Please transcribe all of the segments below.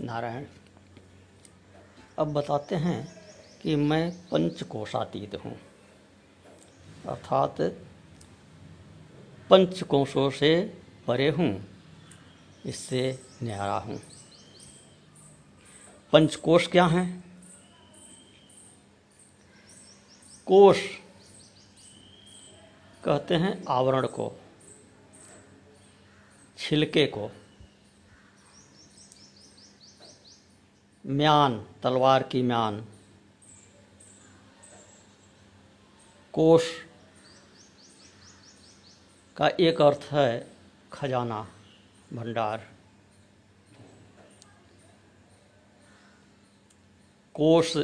नारायण, अब बताते हैं कि मैं पंचकोशातीत हूँ। अर्थात पंचकोशों से परे हूँ, इससे न्यारा हूँ। पंचकोश क्या हैं? कोश कहते हैं आवरण को, छिलके को। म्यान, तलवार की म्यान। कोश का एक अर्थ है खजाना, भंडार। कोश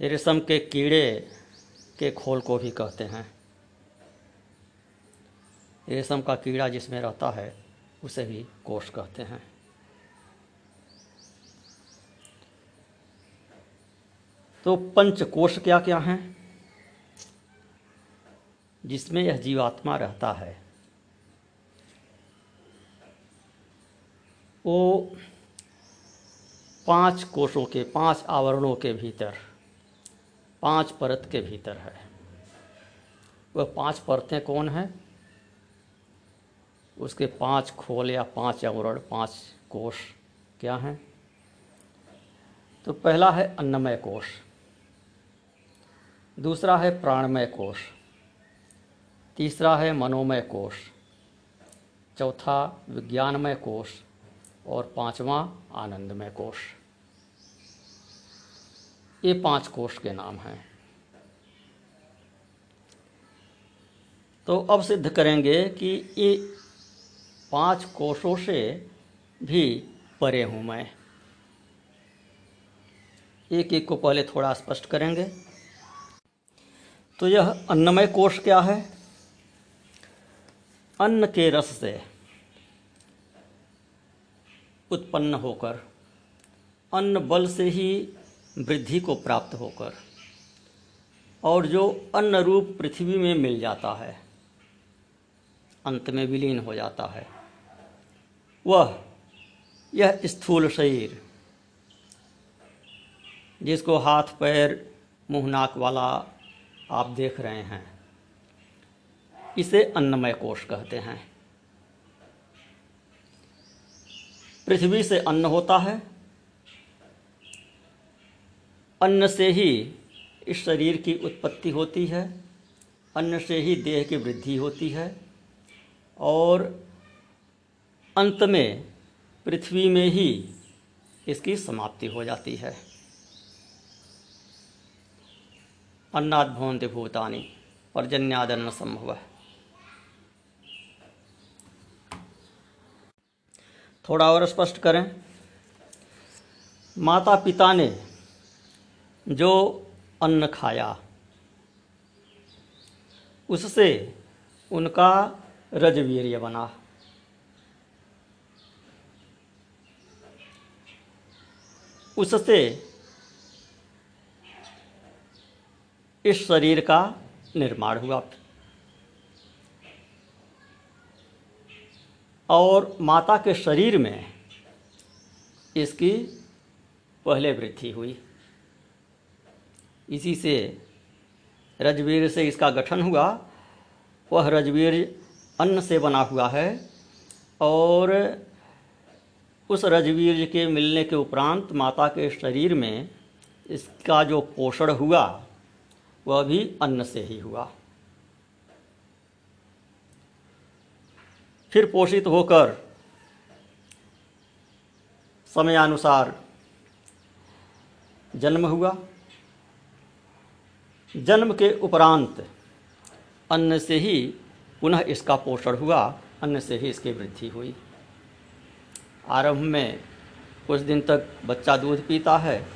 रेशम के कीड़े के खोल को भी कहते हैं। रेशम का कीड़ा जिसमें रहता है, उसे भी कोश कहते हैं। तो पंचकोश क्या क्या हैं? जिसमें यह जीवात्मा रहता है। वो पाँच कोशों के, पाँच आवरणों के भीतर, पाँच परत के भीतर है। वह पाँच परतें कौन हैं? उसके पाँच खोल या पाँच आवरण, पाँच कोश क्या हैं? तो पहला है अन्नमय कोश। दूसरा है प्राणमय कोश तीसरा है मनोमय कोश चौथा विज्ञानमय कोश और पांचवा आनंदमय कोश ये पाँच कोश के नाम हैं। तो अब सिद्ध करेंगे कि ये पाँच कोशों से भी परे हूँ मैं। एक एक को पहले थोड़ा स्पष्ट करेंगे। तो यह अन्नमय कोष क्या है? अन्न के रस से उत्पन्न होकर, अन्न बल से ही वृद्धि को प्राप्त होकर, और जो अन्न रूप पृथ्वी में मिल जाता है, अंत में विलीन हो जाता है, वह यह स्थूल शरीर, जिसको हाथ, पैर, मुँह, नाक वाला आप देख रहे हैं। इसे अन्नमय कोश कहते हैं। पृथ्वी से अन्न होता है। अन्न से ही इस शरीर की उत्पत्ति होती है। अन्न से ही देह की वृद्धि होती है। और अंत में पृथ्वी में ही इसकी समाप्ति हो जाती है। अन्नाद भवंति भूतानि पर्जन्यादन्न संभव थोड़ा और स्पष्ट करें। माता पिता ने जो अन्न खाया, उससे उनका रजवीर्य बना। उससे इस शरीर का निर्माण हुआ। और माता के शरीर में इसकी पहले वृद्धि हुई। इसी से रजवीर से इसका गठन हुआ। वह रजवीर अन्न से बना हुआ है और उस रजवीर के मिलने के उपरांत माता के शरीर में इसका जो पोषण हुआ वह भी अन्न से ही हुआ। फिर पोषित होकर समयानुसार जन्म हुआ। जन्म के उपरांत अन्न से ही पुनः इसका पोषण हुआ, अन्न से ही इसकी वृद्धि हुई। आरंभ में कुछ दिन तक बच्चा दूध पीता है,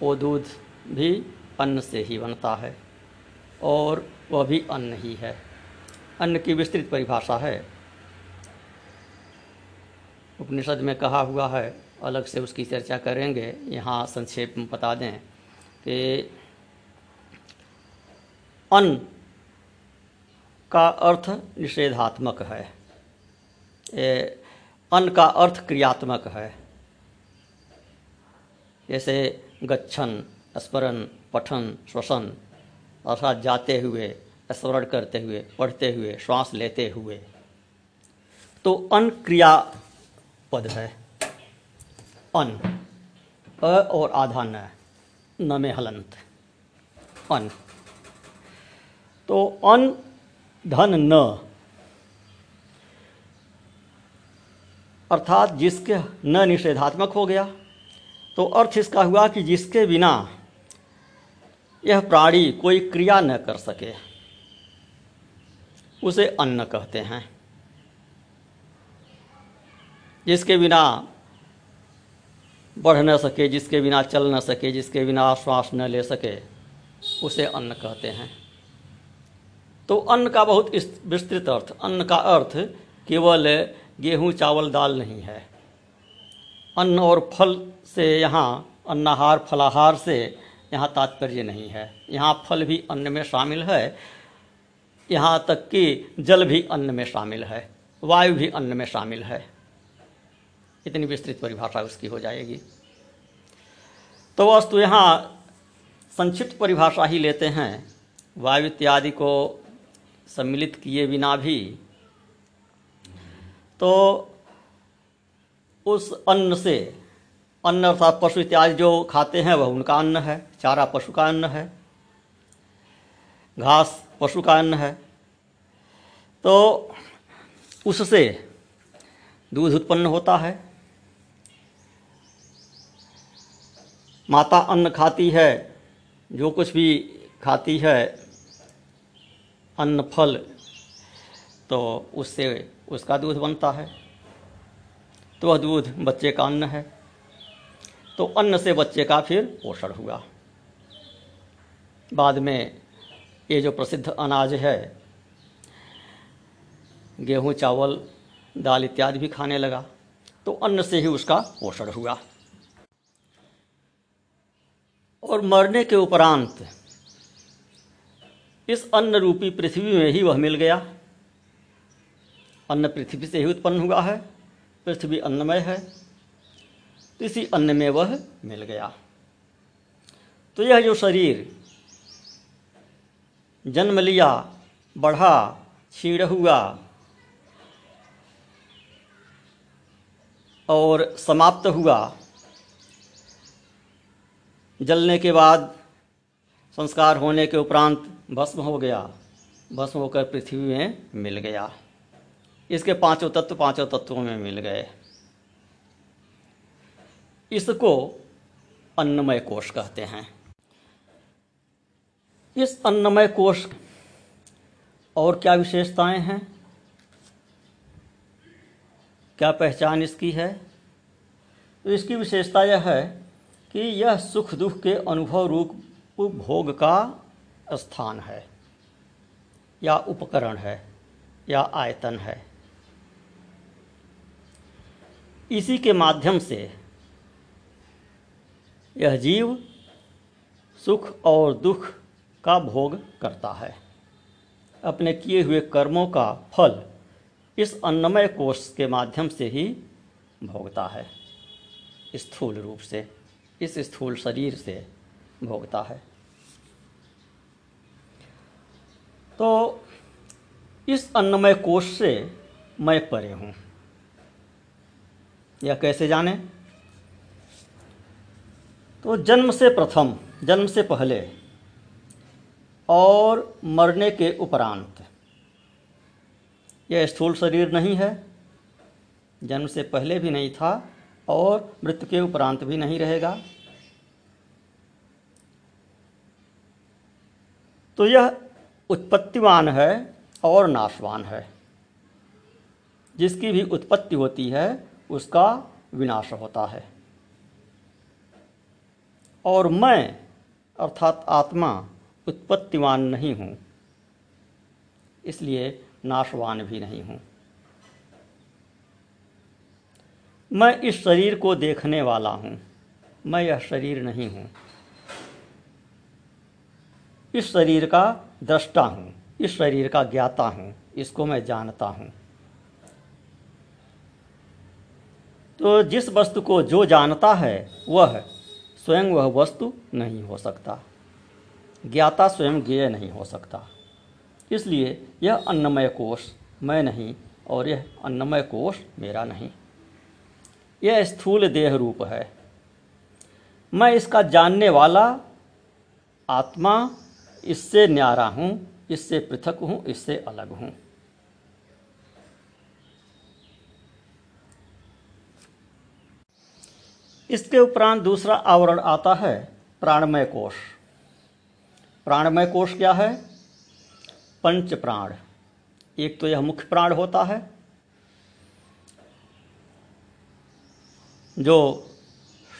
वो दूध भी अन्न से ही बनता है और वह भी अन्न ही है। अन्न की विस्तृत परिभाषा है। उपनिषद में कहा हुआ है, अलग से उसकी चर्चा करेंगे। यहाँ संक्षेप में बता दें कि अन्न का अर्थ निषेधात्मक है। अन्न का अर्थ क्रियात्मक है। जैसे गच्छन, स्मरण पठन, श्वसन, अर्थात जाते हुए, स्मरण करते हुए, पढ़ते हुए, श्वास लेते हुए। तो अन क्रिया पद है। अन, अ और आधा न न में हलंत। अन। तो अन, धन न, अर्थात जिसके न निषेधात्मक हो गया तो अर्थ इसका हुआ कि जिसके बिना यह प्राणी कोई क्रिया न कर सके। उसे अन्न कहते हैं। जिसके बिना बढ़ न सके, जिसके बिना चल न सके, जिसके बिना श्वास न ले सके, उसे अन्न कहते हैं। तो अन्न का बहुत विस्तृत अर्थ, अन्न का अर्थ केवल गेहूँ, चावल, दाल नहीं है। अन्न और फल से यहाँ अन्नाहार, फलाहार से यहाँ तात्पर्य नहीं है। यहाँ फल भी अन्न में शामिल है। यहाँ तक कि जल भी अन्न में शामिल है। वायु भी अन्न में शामिल है। इतनी विस्तृत परिभाषा उसकी हो जाएगी। तो वस्तु यहाँ संक्षिप्त परिभाषा ही लेते हैं। वायु इत्यादि को सम्मिलित किए बिना भी तो उस अन्न से अन्न अर्थात पशु इत्यादि जो खाते हैं, वह उनका अन्न है। चारा पशु का अन्न है। घास पशु का अन्न है। तो उससे दूध उत्पन्न होता है। माता अन्न खाती है, जो कुछ भी खाती है, अन्न फल तो उससे उसका दूध बनता है। तो वह दूध बच्चे का अन्न है। तो अन्न से बच्चे का फिर पोषण हुआ। बाद में ये जो प्रसिद्ध अनाज है, गेहूँ, चावल, दाल इत्यादि भी खाने लगा तो अन्न से ही उसका पोषण हुआ। और मरने के उपरांत इस अन्न रूपी पृथ्वी में ही वह मिल गया। अन्न पृथ्वी से ही उत्पन्न हुआ है, पृथ्वी अन्नमय है। तो इसी अन्न में वह मिल गया। तो यह जो शरीर जन्म लिया, बढ़ा छीड़ हुआ और समाप्त हुआ, जलने के बाद संस्कार होने के उपरांत भस्म हो गया, भस्म होकर पृथ्वी में मिल गया। इसके पाँचों तत्व पाँचों तत्वों में मिल गए। इसको अन्नमय कोष कहते हैं। इस अन्नमय कोष और क्या विशेषताएँ हैं? क्या पहचान इसकी है? तो इसकी विशेषता यह है कि यह सुख दुख के अनुभव रूप भोग का स्थान है, या उपकरण है, या आयतन है। इसी के माध्यम से यह जीव सुख और दुख का भोग करता है। अपने किए हुए कर्मों का फल इस अन्नमय कोष के माध्यम से ही भोगता है। स्थूल रूप से, इस स्थूल शरीर से भोगता है। तो इस अन्नमय कोष से मैं परे हूँ। यह कैसे जाने? तो जन्म से प्रथम, जन्म से पहले और मरने के उपरांत। यह स्थूल शरीर नहीं है, जन्म से पहले भी नहीं था और मृत्यु के उपरांत भी नहीं रहेगा। तो यह उत्पत्तिवान है और नाशवान है। जिसकी भी उत्पत्ति होती है, उसका विनाश होता है। और मैं, अर्थात आत्मा, उत्पत्तिवान नहीं हूँ। इसलिए नाशवान भी नहीं हूँ। मैं इस शरीर को देखने वाला हूँ। मैं यह शरीर नहीं हूँ। इस शरीर का दृष्टा हूँ। इस शरीर का ज्ञाता हूँ। इसको मैं जानता हूँ। तो जिस वस्तु को जो जानता है, वह स्वयं वह वस्तु नहीं हो सकता। ज्ञाता स्वयं ज्ञेय नहीं हो सकता। इसलिए यह अन्नमय कोष मैं नहीं और यह अन्नमय कोष मेरा नहीं। यह स्थूल देह रूप है। मैं इसका जानने वाला आत्मा इससे न्यारा हूँ, इससे पृथक हूँ, इससे अलग हूँ। इसके उपरांत दूसरा आवरण आता है प्राणमय कोष। प्राणमय कोष क्या है? पंच प्राण। एक तो यह मुख्य प्राण होता है, जो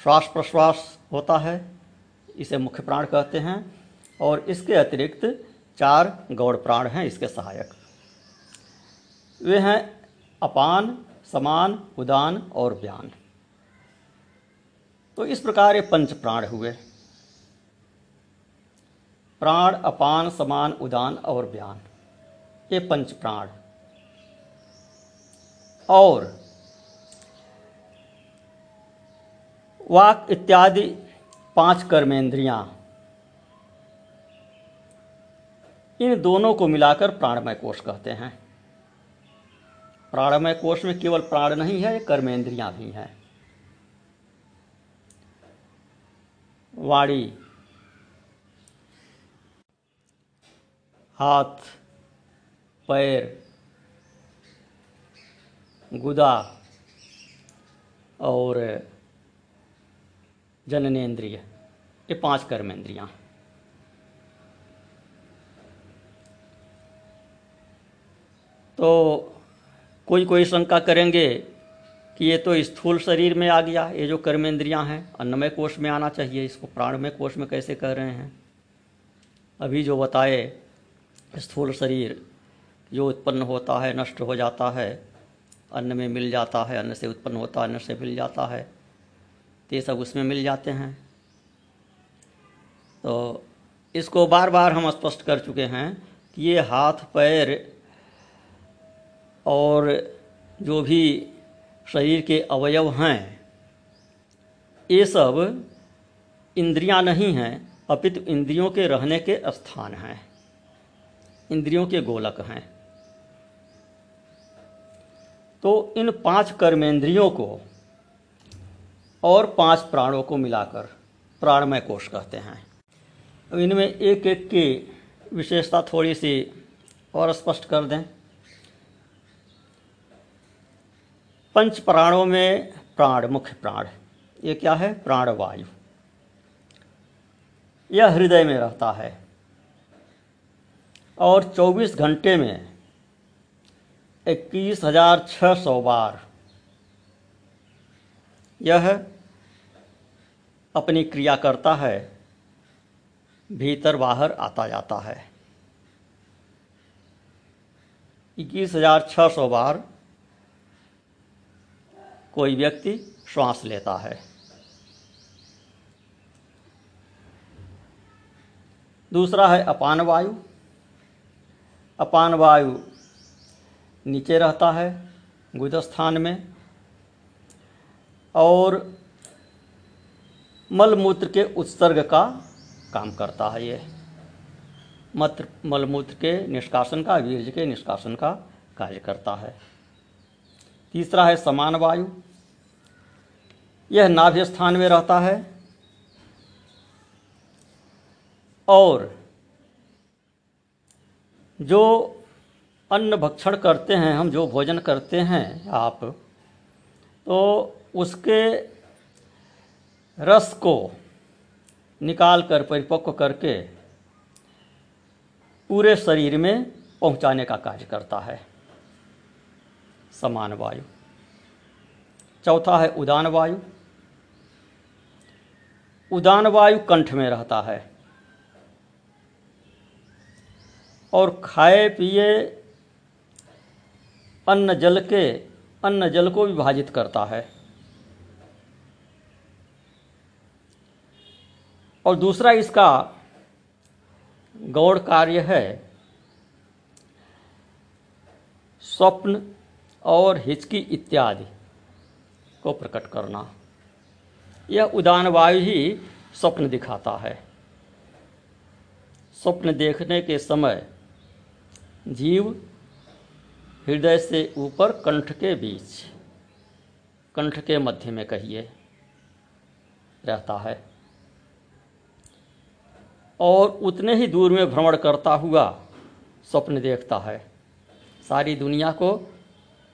श्वास प्रश्वास होता है, इसे मुख्य प्राण कहते हैं, और इसके अतिरिक्त चार गौड़ प्राण हैं इसके सहायक। वे हैं अपान, समान, उदान और व्यान। तो इस प्रकार ये पंच प्राण हुए। प्राण, अपान, समान, उदान और व्यान। ये पंच प्राण। और वाक इत्यादि पाँच कर्मेंद्रियाँ, इन दोनों को मिलाकर प्राणमय कोष कहते हैं। प्राणमय कोष में केवल प्राण नहीं है कर्मेंद्रियाँ भी हैं। वाणी। हाथ पैर गुदा और जननेन्द्रिय। ये पाँच कर्मेंद्रियाँ। तो कोई कोई शंका करेंगे कि ये तो स्थूल शरीर में आ गया, ये जो कर्मेंद्रियाँ हैं, अन्नमय कोष में आना चाहिए, इसको प्राणमय कोष में कैसे कह रहे हैं? अभी जो बताए, स्थूल शरीर जो उत्पन्न होता है, नष्ट हो जाता है, अन्न में मिल जाता है, अन्न से उत्पन्न होता है, अन्न से मिल जाता है तो ये सब उसमें मिल जाते हैं। तो इसको बार बार हम स्पष्ट कर चुके हैं कि ये हाथ, पैर और जो भी शरीर के अवयव हैं। ये सब इंद्रियाँ नहीं हैं, अपितु इंद्रियों के रहने के स्थान हैं। इंद्रियों के गोलक हैं। तो इन पाँच कर्मेंद्रियों को और पाँच प्राणों को मिलाकर प्राणमय कोष कहते हैं। अब इनमें एक एक की विशेषता थोड़ी सी और स्पष्ट कर दें। पंच प्राणों में प्राण, मुख्य प्राण ये क्या है? प्राणवायु। यह हृदय में रहता है। और 24 घंटे में इक्कीस हज़ार छः सौ बार यह अपनी क्रिया करता है, भीतर बाहर आता जाता है। इक्कीस हज़ार छः सौ बार कोई व्यक्ति श्वास लेता है। दूसरा है अपान वायु। अपान वायु नीचे रहता है गुदस्थान में और मलमूत्र के उत्सर्ग का काम करता है ये। मत्र मलमूत्र के निष्कासन का वीर्य के निष्कासन का कार्य करता है। तीसरा है समान वायु। यह नाभ्य स्थान में रहता है और जो अन्न भक्षण करते हैं, हम जो भोजन करते हैं आप तो उसके रस को निकाल कर, परिपक्व करके पूरे शरीर में पहुँचाने का कार्य करता है। समान वायु। चौथा है उदान वायु। उदान वायु कंठ में रहता है। और खाए, पिए, अन्न जल के, अन्न जल को विभाजित करता है। और दूसरा इसका गौड़ कार्य है, स्वप्न और हिचकी इत्यादि को प्रकट करना। यह उदान वायु ही स्वप्न दिखाता है। स्वप्न देखने के समय जीव हृदय से ऊपर कंठ के बीच, कंठ के मध्य में कहिए, रहता है। और उतने ही दूर में भ्रमण करता हुआ स्वप्न देखता है। सारी दुनिया को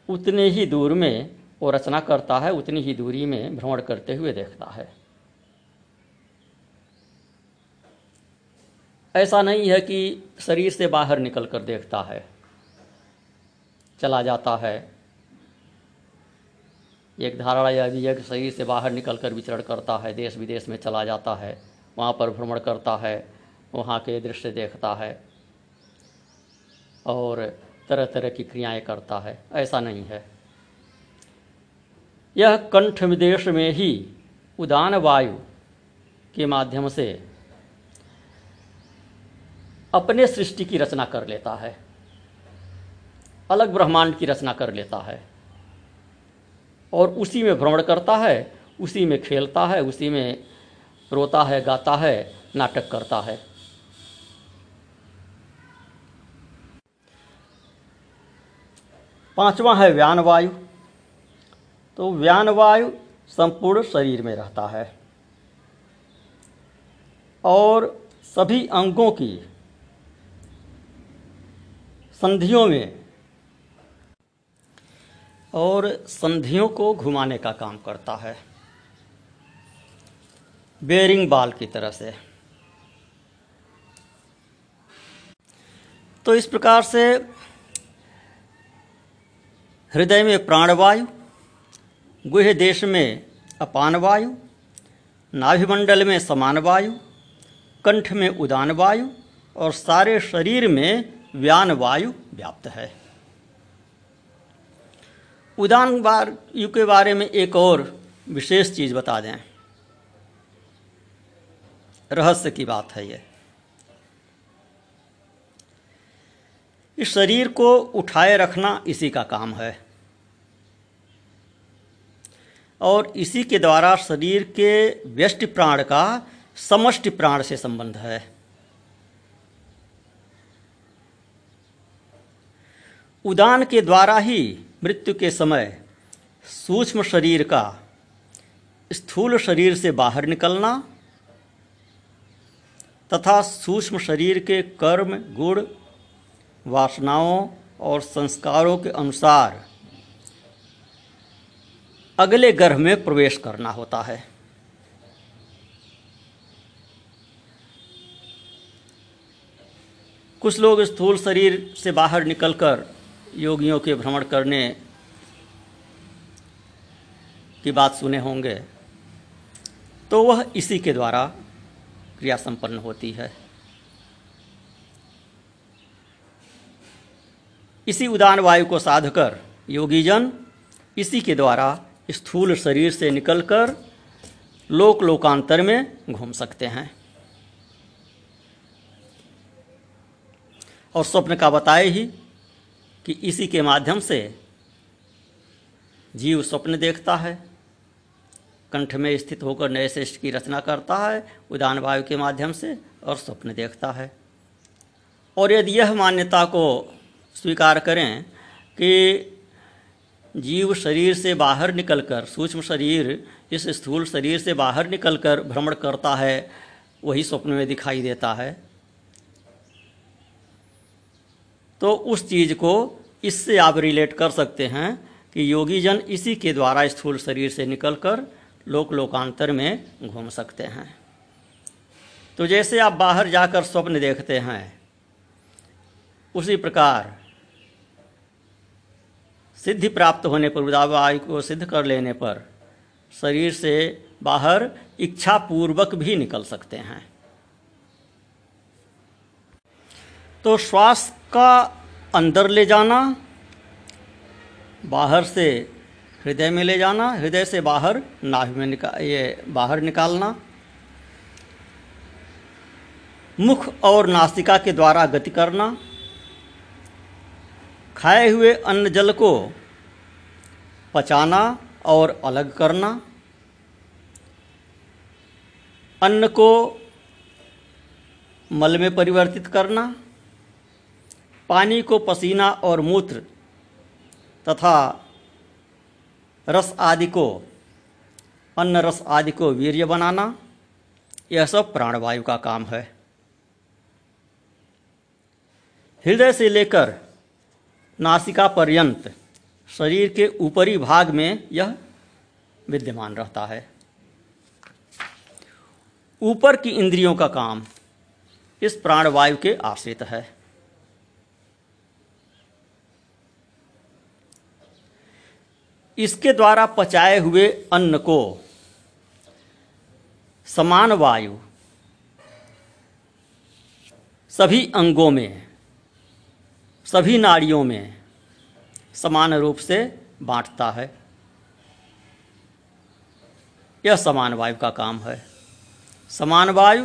उतने ही दूर में वो रचना करता है, उतनी ही दूरी में भ्रमण करते हुए देखता है। ऐसा नहीं है कि शरीर से बाहर निकल कर देखता है, चला जाता है। एक धारणा यह भी है कि शरीर से बाहर निकल कर विचरण करता है देश विदेश में चला जाता है, वहाँ पर भ्रमण करता है, वहाँ के दृश्य देखता है और तरह तरह की क्रियाएँ करता है। ऐसा नहीं है। यह कंठ विदेश में ही उदान वायु के माध्यम से अपने सृष्टि की रचना कर लेता है, अलग ब्रह्मांड की रचना कर लेता है और उसी में भ्रमण करता है, उसी में खेलता है, उसी में रोता है, गाता है, नाटक करता है। पांचवा है व्यान वायु। तो व्यान वायु संपूर्ण शरीर में रहता है। और सभी अंगों की संधियों में और संधियों को घुमाने का काम करता है। बेरिंग बाल की तरह से। तो इस प्रकार से हृदय में प्राणवायु गुह देश में अपान वायु, नाभिमंडल में समान वायु, कंठ में उदान वायु और सारे शरीर में व्यान वायु व्याप्त है। उदान वायु के बारे में एक और विशेष चीज़ बता दें। रहस्य की बात है ये। इस शरीर को उठाए रखना इसी का काम है। और इसी के द्वारा शरीर के व्यष्टि प्राण का समष्टि प्राण से संबंध है। उदान के द्वारा ही मृत्यु के समय सूक्ष्म शरीर का स्थूल शरीर से बाहर निकलना तथा सूक्ष्म शरीर के कर्म, गुण, वासनाओं और संस्कारों के अनुसार अगले गर्भ में प्रवेश करना होता है। कुछ लोग स्थूल शरीर से बाहर निकलकर योगियों के भ्रमण करने की बात सुने होंगे तो वह इसी के द्वारा क्रिया संपन्न होती है। इसी उदान वायु को साधकर योगीजन इसी के द्वारा स्थूल शरीर से निकलकर लोक लोकांतर में घूम सकते हैं। और स्वप्न का बताए ही कि इसी के माध्यम से जीव स्वप्न देखता है, कंठ में स्थित होकर नए श्रेष्ठ की रचना करता है, उदान वायु के माध्यम से और स्वप्न देखता है। और यदि यह मान्यता को स्वीकार करें कि जीव शरीर से बाहर निकलकर, सूक्ष्म शरीर इस स्थूल शरीर से बाहर निकलकर भ्रमण करता है, वही स्वप्न में दिखाई देता है। तो उस चीज़ को इससे आप रिलेट कर सकते हैं कि योगी जन इसी के द्वारा स्थूल शरीर से निकलकर लोक लोकांतर में घूम सकते हैं। तो जैसे आप बाहर जाकर स्वप्न देखते हैं, उसी प्रकार सिद्धि प्राप्त होने पर उदावायु को सिद्ध कर लेने पर, शरीर से बाहर इच्छा पूर्वक भी निकल सकते हैं। तो श्वास का अंदर ले जाना, बाहर से हृदय में ले जाना, हृदय से बाहर नाभि में निकाल ये बाहर निकालना। मुख और नासिका के द्वारा गति करना। खाए हुए अन्न जल को पचाना और अलग करना। अन्न को मल में परिवर्तित करना। पानी को पसीना और मूत्र तथा रस आदि को, अन्न रस आदि को वीर्य बनाना, यह सब प्राणवायु का काम है। हृदय से लेकर नासिका पर्यंत शरीर के ऊपरी भाग में यह विद्यमान रहता है। ऊपर की इंद्रियों का काम इस प्राणवायु के आश्रित है। इसके द्वारा पचाए हुए अन्न को समान वायु सभी अंगों में सभी नाड़ियों में समान रूप से बांटता है। यह समान वायु का काम है। समान वायु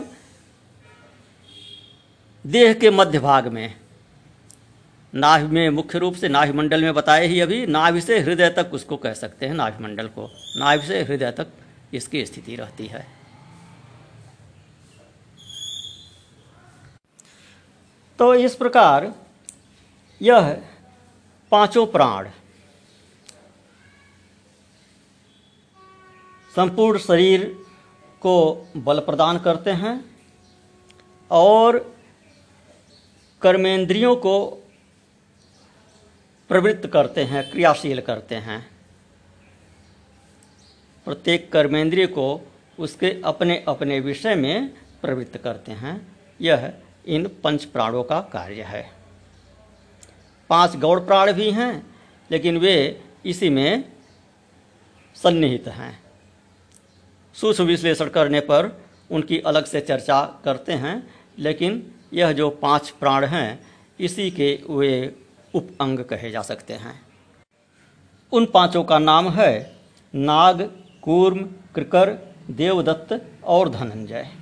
देह के मध्य भाग में, नाभि में, मुख्य रूप से नाभि मंडल में बताए ही अभी, नाभि से हृदय तक उसको कह सकते हैं नाभि मंडल को। नाभि से हृदय तक इसकी स्थिति रहती है। तो इस प्रकार यह पाँचों प्राण। संपूर्ण शरीर को बल प्रदान करते हैं और कर्मेंद्रियों को प्रवृत्त करते हैं, क्रियाशील करते हैं। प्रत्येक कर्मेंद्रिय को उसके अपने अपने विषय में प्रवृत्त करते हैं। यह इन पंच प्राणों का कार्य है। पाँच गौड़ प्राण भी हैं, लेकिन वे इसी में सन्निहित हैं। सूक्ष्म विश्लेषण करने पर उनकी अलग से चर्चा करते हैं, लेकिन यह जो पाँच प्राण हैं, इसी के वे उप अंग कहे जा सकते हैं। उन पाँचों का नाम है नाग, कूर्म, कृकर, देवदत्त और धनंजय।